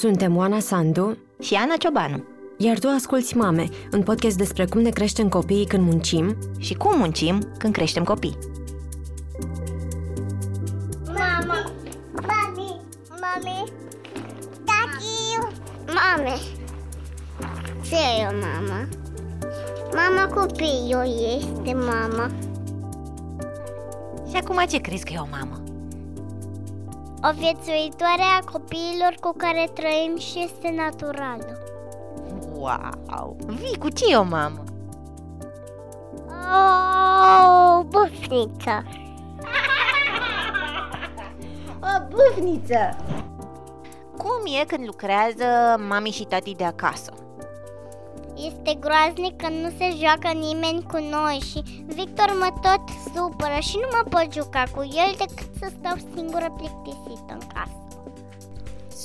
Suntem Oana Sandu și Ana Ciobanu. Iar tu asculți Mame, un podcast despre cum ne creștem copiii când muncim și cum muncim când creștem copii. Mama, mami, mami, tati, mame. Ce e o mama? Mama copilul este mama. Și acum ce crezi că e o mamă? O viețuitoare a copiilor cu care trăim și este naturală. Wow! Vii, cu ce e o mamă? O bufniță. O bufniță! Cum e când lucrează mami și tati de acasă? Este groaznic că nu se joacă nimeni cu noi și Victor mă tot supără și nu mă pot juca cu el decât să stau singură plictisită în casă.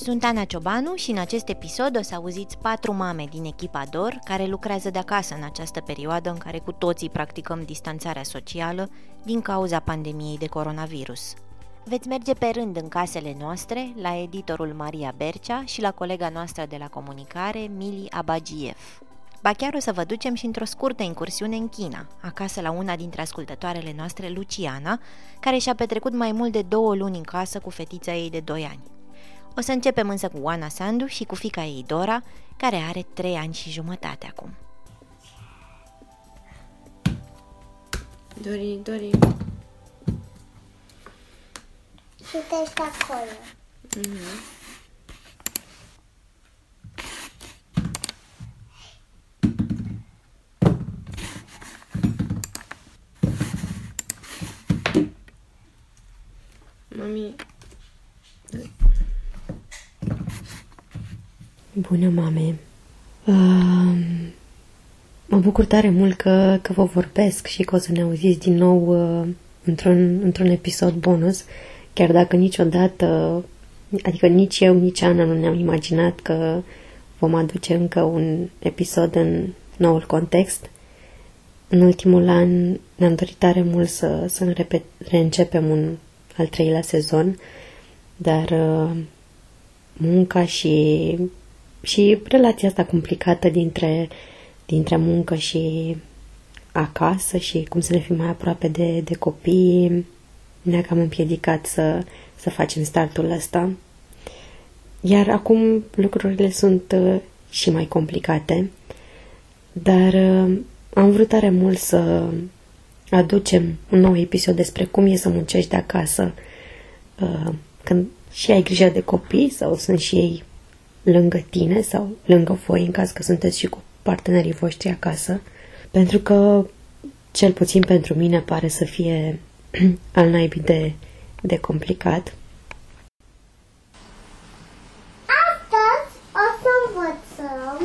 Sunt Ana Ciobanu și în acest episod o să auziți patru mame din echipa DOR care lucrează de acasă în această perioadă în care cu toții practicăm distanțarea socială din cauza pandemiei de coronavirus. Veți merge pe rând în casele noastre, la editorul Maria Bercea și la colega noastră de la comunicare, Mili Abagiev. Ba chiar o să vă ducem și într-o scurtă incursiune în China, acasă la una dintre ascultătoarele noastre, Luciana, care și-a petrecut mai mult de două luni în casă cu fetița ei de 2 ani. O să începem însă cu Oana Sandu și cu fica ei Dora, care are 3 ani și jumătate acum. Dori, Dori. Și ești acolo. Mm-hmm. Mami... Bună, mame! Uh, mă bucur tare mult că, că vă vorbesc și că o să ne auziți din nou uh, într-un, într-un episod bonus, chiar dacă niciodată, adică nici eu, nici Ana nu ne-am imaginat că vom aduce încă un episod în noul context. În ultimul an ne-am dorit tare mult să, să repet, reîncepem un al treilea sezon, dar uh, munca și, și relația asta complicată dintre, dintre muncă și acasă și cum să ne fim mai aproape de, de copii ne-a cam împiedicat să, să facem startul ăsta. Iar acum lucrurile sunt uh, și mai complicate, dar uh, am vrut tare mult să aducem un nou episod despre cum e să muncești de acasă uh, când și ai grijă de copii sau sunt și ei lângă tine sau lângă voi în caz că sunteți și cu partenerii voștri acasă. Pentru că, cel puțin pentru mine, pare să fie al naibii de, de complicat. Astăzi o să învățăm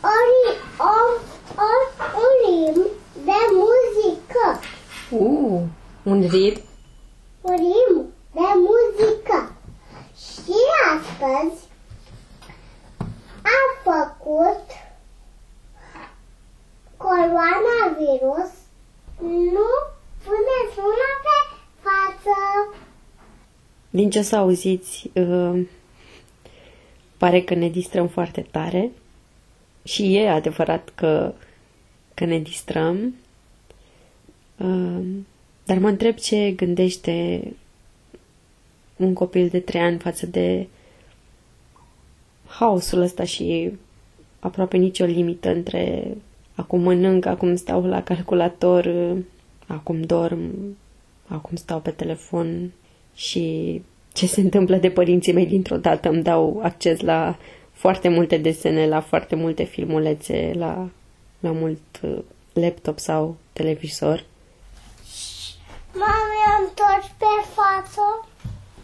ori, ori, ori, ori, de muzică. Uh, un ritm? Un ritm de muzică. Și astăzi am făcut coronavirus. Nu puneți mâna pe față. Din ce să auziți, uh, pare că ne distrăm foarte tare și e adevărat că că ne distrăm, uh, dar mă întreb ce gândește un copil de trei ani față de haosul ăsta și aproape nicio limită între acum mănânc, acum stau la calculator, acum dorm, acum stau pe telefon și ce se întâmplă de părinții mei dintr-o dată îmi dau acces la foarte multe desene, la foarte multe filmulețe, la la mult uh, laptop sau televizor. Mami, am întors pe față.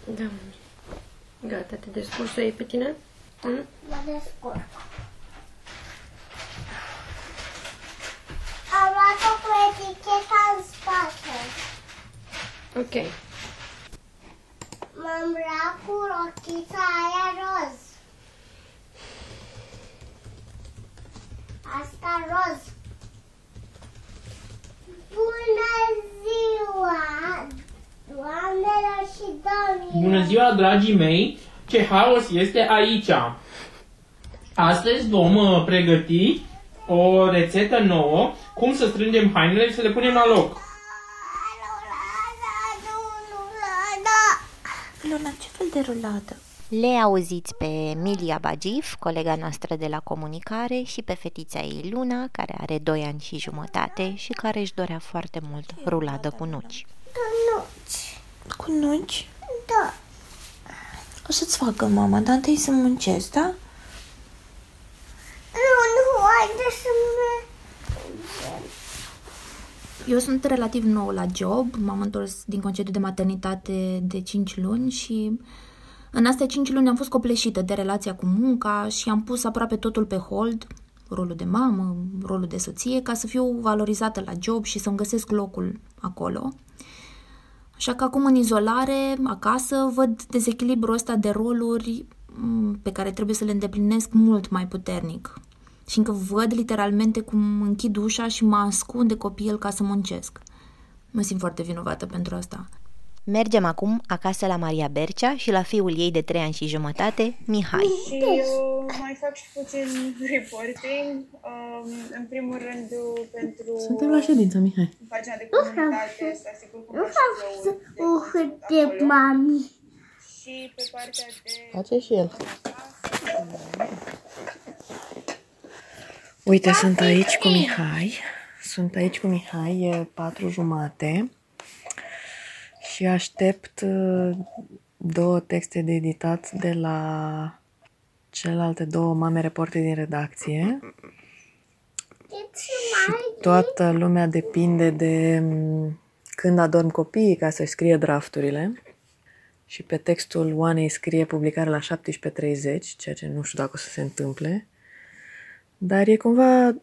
Da, mami. Gata, te descurci să iei pe tine? Mm? Mă descurc. Am luat-o cu eticheta în spate. Ok. M-am luat cu rochița aia roz. Asta roz. Bună ziua, doamnelor și domnilor! Bună ziua, dragii mei! ce haos este aici. Astăzi vom uh, pregăti o rețetă nouă, cum să strângem hainele și să le punem la loc. Luna, ce fel de ruladă? Le auziți pe Emilia Bagif, colega noastră de la comunicare, și pe fetița ei Luna, care are 2 ani și jumătate și care își dorea foarte mult ruladă cu nuci. Nuci. Cu nuci? Da. O să-ți facă mama, dar întâi să muncesc, da? Nu, nu, haide să mergem. Eu sunt relativ nou la job, m-am întors din concediu de maternitate de 5 luni și în astea 5 luni am fost copleșită de relația cu munca și am pus aproape totul pe hold, rolul de mamă, rolul de soție, ca să fiu valorizată la job și să-mi găsesc locul acolo. Așa că acum în izolare, acasă, văd dezechilibrul ăsta de roluri mm, pe care trebuie să le îndeplinesc mult mai puternic. Și încă văd literalmente cum închid ușa și mă ascund de copil ca să muncesc. Mă simt foarte vinovată pentru asta. Mergem acum acasă la Maria Bercea și la fiul ei de 3 ani și jumătate, Mihai. Și eu mai fac și puțin reporting. Um, în primul rând pentru Suntem la ședință, Mihai. pagina de comunitate, să asigur că Nu faci fac upload o hârtie, mami. și pe partea de Face și el. Uite, sunt aici cu Mihai. Sunt aici cu Mihai, e patru jumate. Și aștept uh, două texte de editat de la celelalte două mame reporte din redacție. Și toată lumea depinde de mm, când adorm copiii ca să-și scrie drafturile. Și pe textul Oanei scrie publicare la 17.30, ceea ce nu știu dacă o să se întâmple. Dar e cumva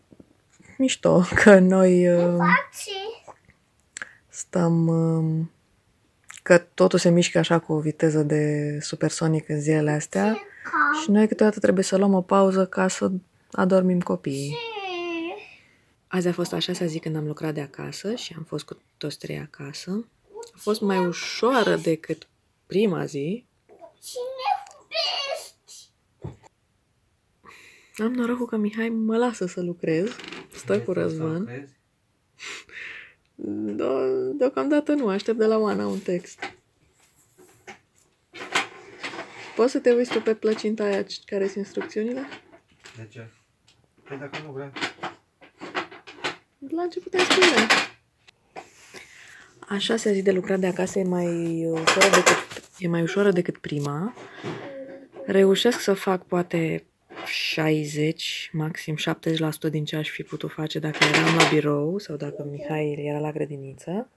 mișto că noi uh, stăm... uh, că totul se mișcă așa cu o viteză de supersonic în zilele astea și noi câteodată trebuie să luăm o pauză ca să adormim copiii. Azi a fost a șasea zi când am lucrat de acasă și am fost cu toți trei acasă. A fost mai ușoară decât prima zi. Am norocul că Mihai mă lasă să lucrez. Stă cu Răzvan. Do- deocamdată nu, aștept de la Oana un text. Poți să te uiți tu pe plăcinta aia care sunt instrucțiunile? De ce? Păi dacă nu vrea. La început ai scrie. A șasea zi de lucrat de acasă e mai ușoară decât, e mai ușoară decât prima. Reușesc să fac poate 60, maxim 70% din ce aș fi putut face dacă eram la birou sau dacă Mihai era la grădiniță.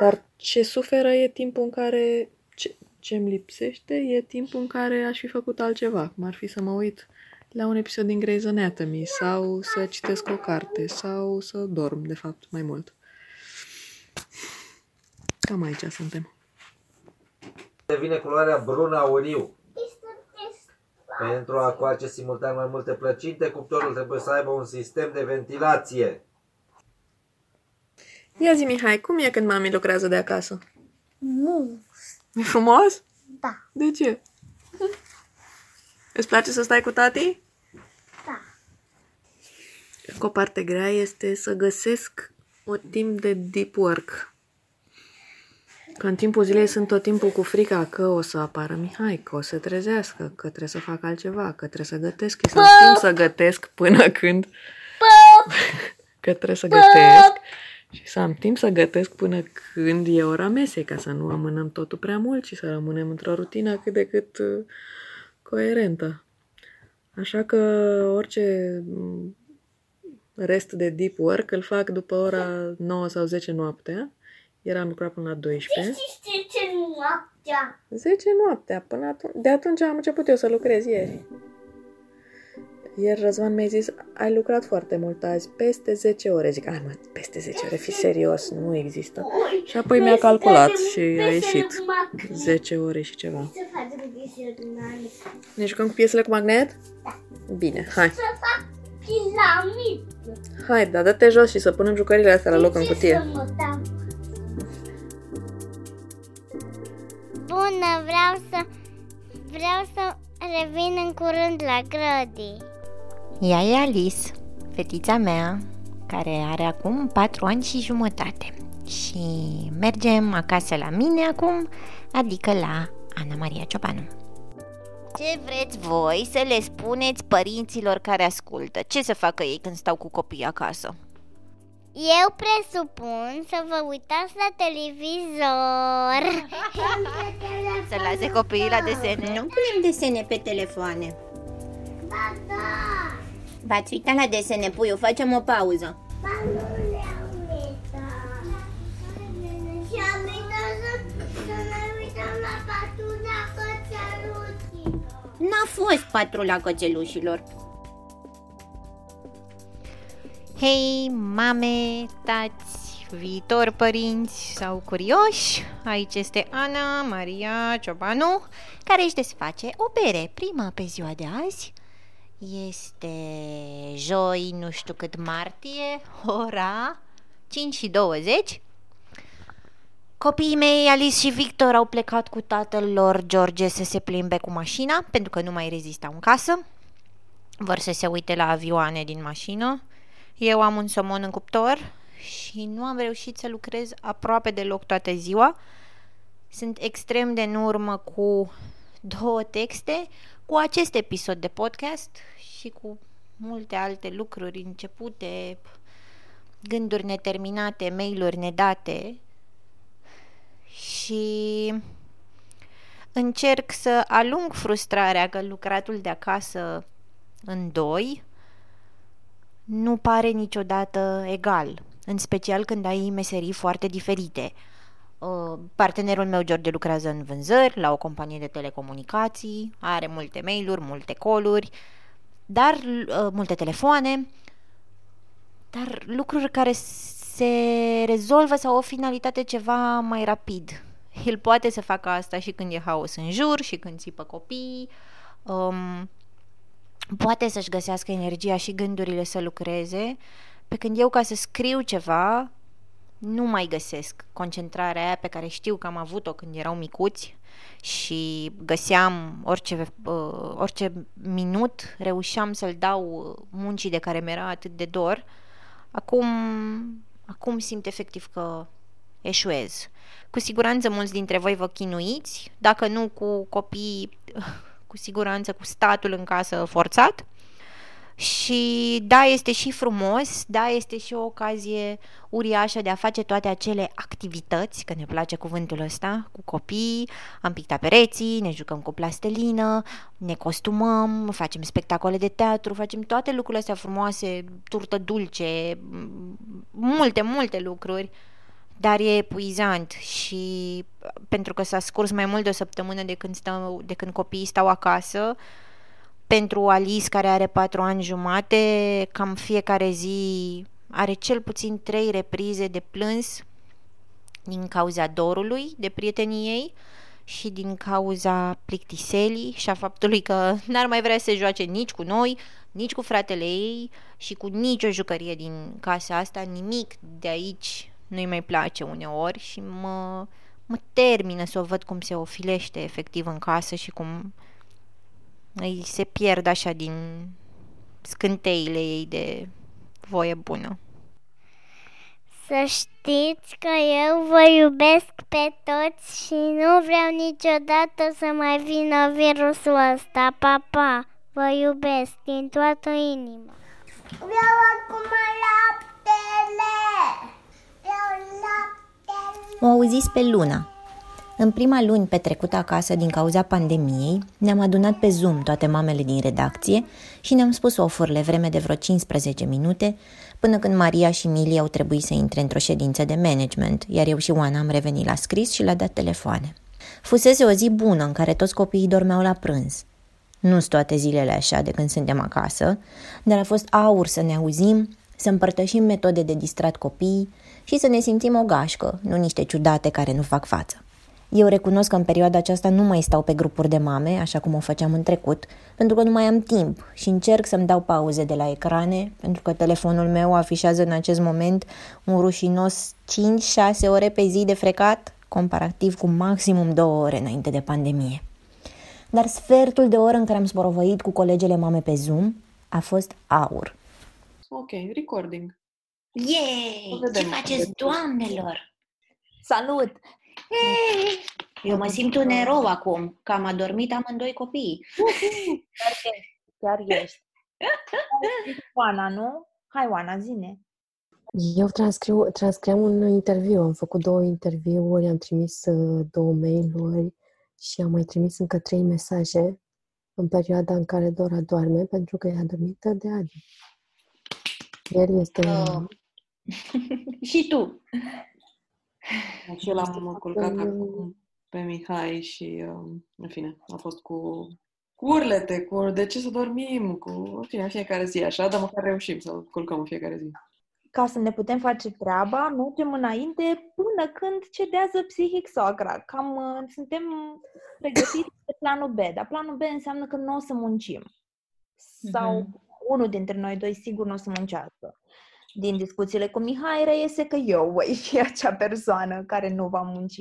Dar ce suferă e timpul în care... Ce, ce îmi lipsește e timpul în care aș fi făcut altceva, cum ar fi să mă uit la un episod din Grey's Anatomy sau să citesc o carte sau să dorm, de fapt, mai mult. Cam aici suntem. Devine culoarea brun auriu. Pentru a coace simultan mai multe plăcinte, cuptorul trebuie să aibă un sistem de ventilație. Ia zi, Mihai, cum e când mami lucrează de acasă? Nu. E frumos? Da. De ce? Îți place să stai cu tati? Da. Încă o parte grea este să găsesc o timp de deep work. Că în timpul zilei sunt tot timpul cu frica că o să apară Mihai, că o să trezească, că trebuie să fac altceva, că trebuie să gătesc, să timp să gătesc până când... că trebuie să gătesc și să am timp să gătesc până când e ora mesei, ca să nu amânăm totul prea mult și să rămânem într-o rutină cât de cât uh, coerentă. Așa că orice mm, rest de deep work îl fac după ora 9 sau 10 noaptea. Ieri am lucrat până la 12. Știi ce noaptea? 10 noaptea. Până atunci, de atunci am început eu să lucrez ieri. Ieri Răzvan mi-a zis, ai lucrat foarte mult azi, peste 10 ore. Zic, ai mă, peste 10 ore, fi serios, nu există. Și apoi mi-a calculat și a ieșit 10 ore și ceva. Să facem desert magnet. Ne jucăm cu piesele cu magnet? Bine, hai. Să fac piramid. Hai, dar dă-te jos și să punem jucările astea la loc în Ce cutie. să mă dau? Bună, vreau să Vreau să revin în curând la grădi. Ea e Alice, fetița mea, care are acum 4 ani și jumătate. Și mergem acasă la mine acum, adică la Ana Maria Ciobanu. Ce vreți voi să le spuneți părinților care ascultă? Ce să facă ei când stau cu copiii acasă? Eu presupun să vă uitați la televizor. Să lase copiii la desene? Nu punem desene pe telefoane. Ba da, V-ați uitat la desene, puiu, facem o pauză. ba nu le-am uitat. Și am uitat să, să ne uităm la patrulea cățelușilor. N-a fost patrula cățelușilor. Hei, mame, tați, viitor părinți sau curioși, aici este Ana Maria Ciobanu, care își desface o bere, prima pe ziua de azi. Este joi, nu știu cât martie, ora 5 și 20. Copiii mei, Alice și Victor, au plecat cu tatăl lor, George, să se plimbe cu mașina, pentru că nu mai rezistau în casă. Vor să se uite la avioane din mașină. Eu am un somon în cuptor și nu am reușit să lucrez aproape deloc toată ziua. Sunt extrem de în urmă cu două texte, cu acest episod de podcast și cu multe alte lucruri începute, gânduri neterminate, mail-uri nedate și încerc să alung frustrarea că lucratul de acasă în doi nu pare niciodată egal, în special când ai meserii foarte diferite. Uh, Partenerul meu, George, lucrează în vânzări la o companie de telecomunicații, are multe mail-uri, multe coluri, dar uh, multe telefoane, dar lucruri care se rezolvă sau o finalitate ceva mai rapid. El poate să facă asta și când e haos în jur și când țipă copii, um, poate să-și găsească energia și gândurile să lucreze, pe când eu ca să scriu ceva nu mai găsesc concentrarea aia pe care știu că am avut-o când erau micuți și găseam orice, uh, orice minut, reușeam să-l dau muncii de care mi-era atât de dor. Acum, acum simt efectiv că eșuez. Cu siguranță mulți dintre voi vă chinuiți, dacă nu cu copii, cu siguranță cu statul în casă forțat. Și da, este și frumos, da, este și o ocazie uriașă de a face toate acele activități, că ne place cuvântul ăsta, cu copii, am pictat pereții, ne jucăm cu plastelină, ne costumăm, facem spectacole de teatru, facem toate lucrurile astea frumoase, turtă dulce, multe, multe lucruri, dar e epuizant și pentru că s-a scurs mai mult de o săptămână de când, stau, de când copiii stau acasă, pentru Alice, care are patru ani jumate, cam fiecare zi are cel puțin trei reprize de plâns din cauza dorului de prietenii ei și din cauza plictiselii și a faptului că n-ar mai vrea să se joace nici cu noi, nici cu fratele ei și cu nicio jucărie din casa asta, nimic de aici nu-i mai place uneori și mă, mă termină să o văd cum se ofilește efectiv în casă și cum îi se pierd așa din scânteile ei de voie bună. Să știți că eu vă iubesc pe toți și nu vreau niciodată să mai vină virusul ăsta. Pa, pa! Vă iubesc din toată inima. Vreau acum laptele! Vreau laptele! O auzis pe Luna. În prima luni petrecută acasă din cauza pandemiei, ne-am adunat pe Zoom toate mamele din redacție și ne-am spus ofurile vreme de vreo 15 minute, până când Maria și Mili au trebuit să intre într-o ședință de management, iar eu și Oana am revenit la scris și la dat telefoane. Fusese o zi bună în care toți copiii dormeau la prânz. Nu sunt toate zilele așa de când suntem acasă, dar a fost aur să ne auzim, să împărtășim metode de distrat copiii și să ne simțim o gașcă, nu niște ciudate care nu fac față. Eu recunosc că în perioada aceasta nu mai stau pe grupuri de mame, așa cum o făceam în trecut, pentru că nu mai am timp și încerc să-mi dau pauze de la ecrane, pentru că telefonul meu afișează în acest moment un rușinos 5-6 ore pe zi de frecat, comparativ cu maximum 2 ore înainte de pandemie. dar sfertul de oră în care am sporovăit cu colegele mame pe Zoom a fost aur. Ok, recording. Yay! O vedem. Ce faceți, doamnelor? Salut! Eu mă simt un erou acum, că am adormit amândoi copiii. Chiar ești. Oana, nu? Hai, Oana, zine. Eu transcriu, transcriam un interviu, am făcut două interviuri, am trimis uh, două mail-uri și am mai trimis încă trei mesaje în perioada în care Dora doarme, pentru că e adormită de Adi. El este... Oh. Și tu? Și eu l-am Este culcat faptul- acum pe Mihai și, um, în fine, a fost cu, cu urlete, cu de ce să dormim, cu, în fine, în fiecare zi așa, dar măcar reușim să culcăm în fiecare zi. Ca să ne putem face treaba, mergem înainte până când cedează psihic soacra. Cam uh, suntem pregătiți pe planul B, dar planul B înseamnă că nu o să muncim. Sau unul dintre noi doi sigur nu o să muncească. Din discuțiile cu Mihai reiese că eu voi fi acea persoană care nu va munci.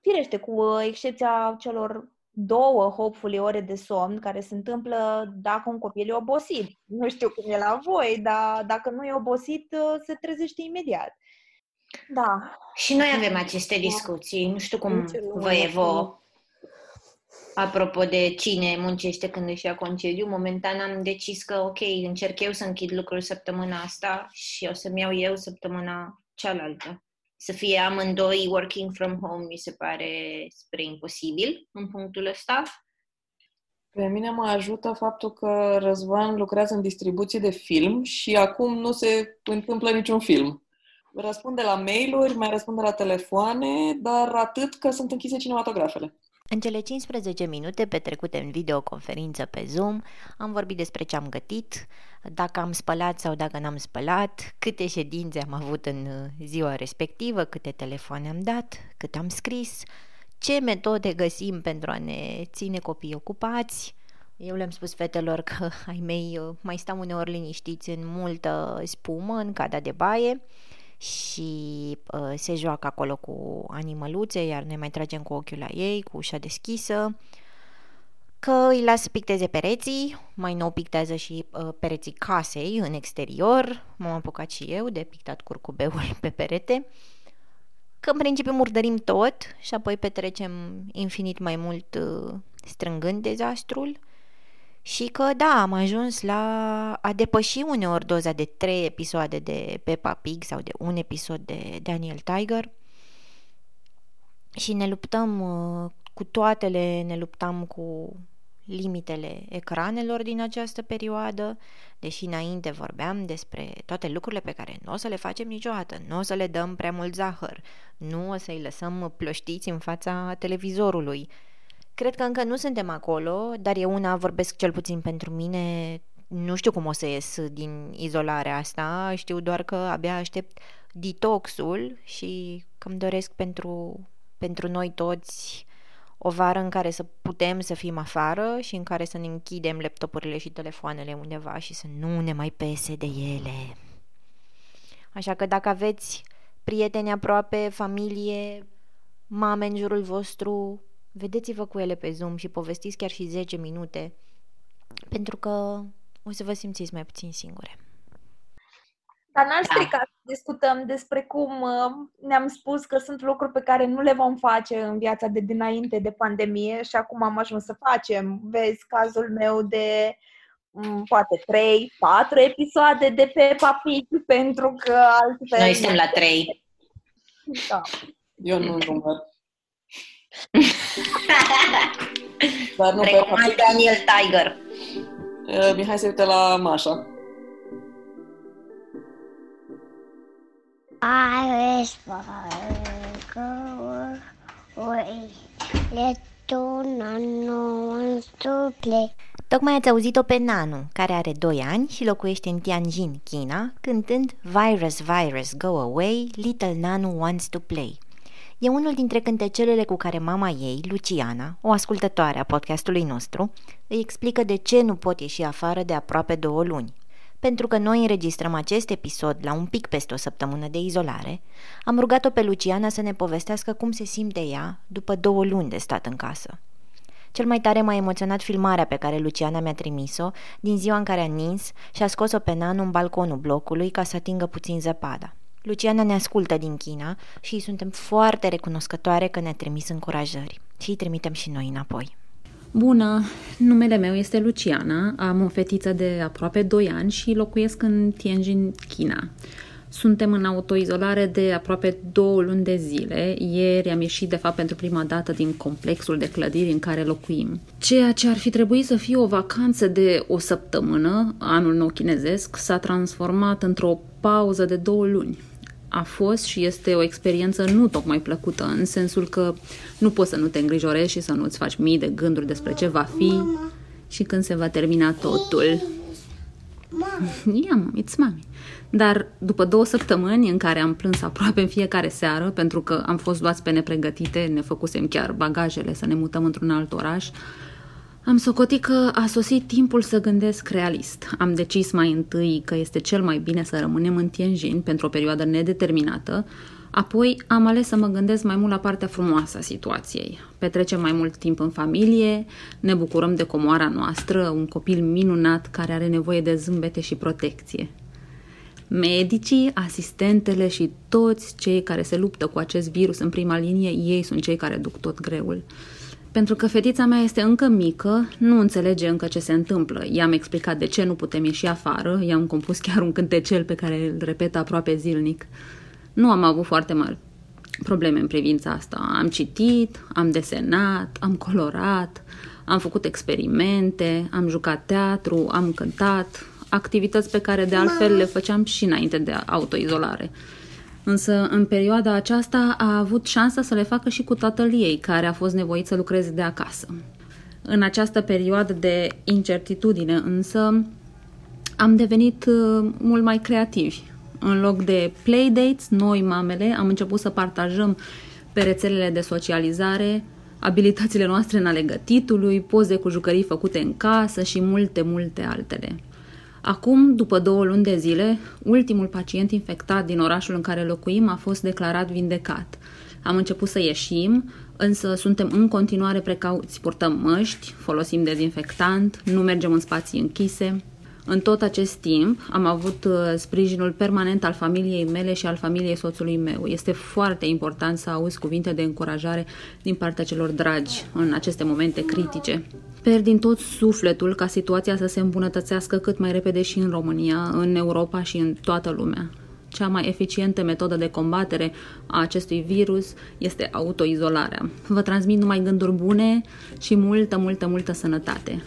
Firește, cu uh, excepția celor două, hopefully, ore de somn care se întâmplă dacă un copil e obosit. Nu știu cum e la voi, dar dacă nu e obosit, uh, se trezește imediat. Da, Și noi avem aceste discuții. Nu știu cum Nici eu nu vă am e vouă. acum. Apropo de cine muncește când își ia concediu, momentan am decis că, ok, încerc eu să închid lucruri săptămâna asta și o să-mi iau eu săptămâna cealaltă. Să fie amândoi working from home mi se pare spre imposibil în punctul ăsta. Pe mine mă ajută faptul că Răzvan lucrează în distribuție de film și acum nu se întâmplă niciun film. Răspunde la mail-uri, mai răspunde la telefoane, dar atât că sunt închise cinematografele. În cele 15 minute petrecute în videoconferință pe Zoom, am vorbit despre ce am gătit, dacă am spălat sau dacă n-am spălat, câte ședințe am avut în uh, ziua respectivă, câte telefoane am dat, cât am scris, ce metode găsim pentru a ne ține copiii ocupați. Eu le-am spus fetelor că ai mei uh, mai stau uneori liniștiți în multă spumă în cada de baie și uh, se joacă acolo cu animăluțe, iar ne mai tragem cu ochiul la ei, cu ușa deschisă, că îi las să picteze pereții, mai nou pictează și uh, pereții casei în exterior, m-am apucat și eu de pictat curcubeul pe perete, că în principiu murdărim tot și apoi petrecem infinit mai mult uh, strângând dezastrul și că da, am ajuns la a depăși uneori doza de trei episoade de Peppa Pig sau de un episod de Daniel Tiger și ne luptăm uh, cu toatele, ne luptam cu limitele ecranelor din această perioadă, deși înainte vorbeam despre toate lucrurile pe care nu o să le facem niciodată, nu o să le dăm prea mult zahăr, nu o să-i lăsăm plăștiți în fața televizorului. Cred că încă nu suntem acolo, dar eu una vorbesc cel puțin pentru mine, nu știu cum o să ies din izolarea asta, știu doar că abia aștept detoxul și că îmi doresc pentru, pentru noi toți o vară în care să putem să fim afară și în care să ne închidem laptopurile și telefoanele undeva și să nu ne mai pese de ele. Așa că dacă aveți prieteni aproape, familie, mame în jurul vostru, vedeți-vă cu ele pe Zoom și povestiți chiar și 10 minute, pentru că o să vă simțiți mai puțin singure. Dar n-ar strica să discutăm despre cum uh, ne-am spus că sunt lucruri pe care nu le vom face în viața de dinainte de pandemie și acum am ajuns să facem. Vezi cazul meu de m, poate 3, 4 episoade de Peppa Pig pentru că altfel... Noi suntem la trei. Da. Eu nu număr. Dar nu pe Recomand Daniel Tiger. Uh, Mihai se uită la Mașa. I wish for go away. Let no one to play. Tocmai ați auzit-o pe Nanu, care are 2 ani și locuiește în Tianjin, China, cântând Virus, Virus, Go Away, Little Nanu Wants to Play. E unul dintre cântecelele cu care mama ei, Luciana, o ascultătoare a podcastului nostru, îi explică de ce nu pot ieși afară de aproape două luni. Pentru că noi înregistrăm acest episod la un pic peste o săptămână de izolare, am rugat-o pe Luciana să ne povestească cum se simte ea după două luni de stat în casă. Cel mai tare m-a emoționat filmarea pe care Luciana mi-a trimis-o din ziua în care a nins și a scos-o pe Nanu în balconul blocului ca să atingă puțin zăpada. Luciana ne ascultă din China și îi suntem foarte recunoscătoare că ne-a trimis încurajări și îi trimitem și noi înapoi. Bună, numele meu este Luciana, am o fetiță de aproape 2 ani și locuiesc în Tianjin, China. Suntem în autoizolare de aproape două luni de zile. Ieri am ieșit, de fapt, pentru prima dată din complexul de clădiri în care locuim. Ceea ce ar fi trebuit să fie o vacanță de o săptămână, anul nou chinezesc, s-a transformat într-o pauză de două luni a fost și este o experiență nu tocmai plăcută, în sensul că nu poți să nu te îngrijorezi și să nu-ți faci mii de gânduri despre ce va fi și când se va termina totul. Ia, mami, it's mami. Dar după două săptămâni în care am plâns aproape în fiecare seară, pentru că am fost luați pe nepregătite, ne făcusem chiar bagajele să ne mutăm într-un alt oraș, am socotit că a sosit timpul să gândesc realist. Am decis mai întâi că este cel mai bine să rămânem în Tianjin pentru o perioadă nedeterminată, apoi am ales să mă gândesc mai mult la partea frumoasă a situației. Petrecem mai mult timp în familie, ne bucurăm de comoara noastră, un copil minunat care are nevoie de zâmbete și protecție. Medicii, asistentele și toți cei care se luptă cu acest virus în prima linie, ei sunt cei care duc tot greul. Pentru că fetița mea este încă mică, nu înțelege încă ce se întâmplă. I-am explicat de ce nu putem ieși afară, i-am compus chiar un cântecel pe care îl repet aproape zilnic. Nu am avut foarte mari probleme în privința asta. Am citit, am desenat, am colorat, am făcut experimente, am jucat teatru, am cântat, activități pe care de altfel le făceam și înainte de autoizolare. Însă, în perioada aceasta, a avut șansa să le facă și cu tatăl ei, care a fost nevoit să lucreze de acasă. În această perioadă de incertitudine, însă, am devenit uh, mult mai creativi. În loc de playdates, noi, mamele, am început să partajăm pe rețelele de socializare abilitățile noastre în ale gătitului, poze cu jucării făcute în casă și multe, multe altele. Acum, după două luni de zile, ultimul pacient infectat din orașul în care locuim a fost declarat vindecat. Am început să ieșim, însă suntem în continuare precauți. Purtăm măști, folosim dezinfectant, nu mergem în spații închise. În tot acest timp am avut uh, sprijinul permanent al familiei mele și al familiei soțului meu. Este foarte important să auzi cuvinte de încurajare din partea celor dragi în aceste momente critice. Sper din tot sufletul ca situația să se îmbunătățească cât mai repede și în România, în Europa și în toată lumea. Cea mai eficientă metodă de combatere a acestui virus este autoizolarea. Vă transmit numai gânduri bune și multă, multă, multă sănătate.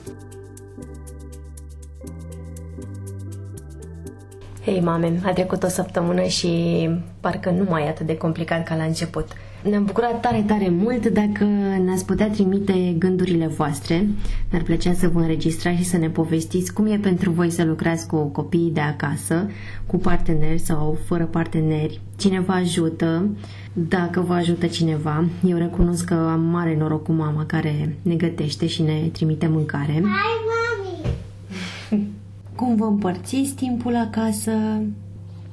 Hei, mame, a trecut o săptămână și parcă nu mai e atât de complicat ca la început. Ne-am bucurat tare, tare mult dacă ne-ați putea trimite gândurile voastre. Ne-ar plăcea să vă înregistrați și să ne povestiți cum e pentru voi să lucrați cu copiii de acasă, cu parteneri sau fără parteneri, cine vă ajută, dacă vă ajută cineva. Eu recunosc că am mare noroc cu mama care ne gătește și ne trimite mâncare. Hai, mami! cum vă împărțiți timpul acasă,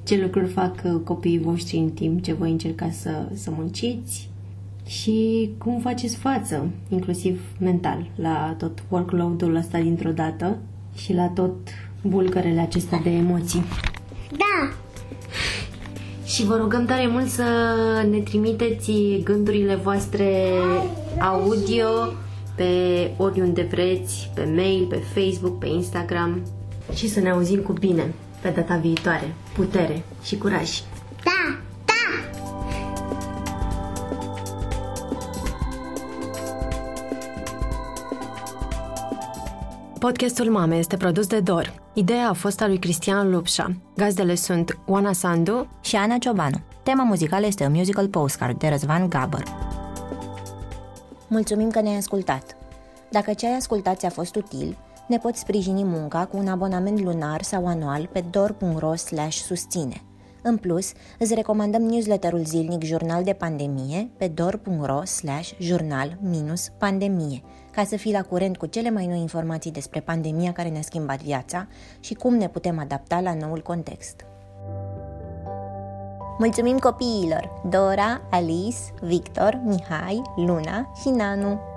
ce lucruri fac uh, copiii voștri în timp ce voi încercați să, să munciți și cum faceți față, inclusiv mental, la tot workload-ul ăsta dintr-o dată și la tot bulgărele acestea de emoții. Da! Și vă rugăm tare mult să ne trimiteți gândurile voastre audio pe oriunde vreți, pe mail, pe Facebook, pe Instagram și să ne auzim cu bine pe data viitoare. Putere și curaj! Da! Da! Podcastul Mame este produs de Dor. Ideea a fost a lui Cristian Lupșa. Gazdele sunt Oana Sandu și Ana Ciobanu. Tema muzicală este un musical postcard de Răzvan Gabăr. Mulțumim că ne-ai ascultat! Dacă ce ai ascultat ți-a fost util, ne poți sprijini munca cu un abonament lunar sau anual pe dor.ro susține. În plus, îți recomandăm newsletterul zilnic Jurnal de Pandemie pe dor.ro jurnal-pandemie, ca să fii la curent cu cele mai noi informații despre pandemia care ne-a schimbat viața și cum ne putem adapta la noul context. Mulțumim copiilor! Dora, Alice, Victor, Mihai, Luna și Nanu!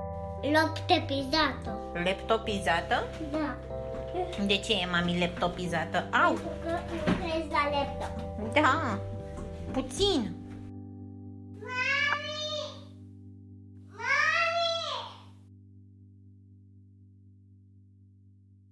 Laptopizată. Laptopizată? Da. De ce e mami laptopizată? Au! Pentru că lucrez la laptop. Da! Puțin!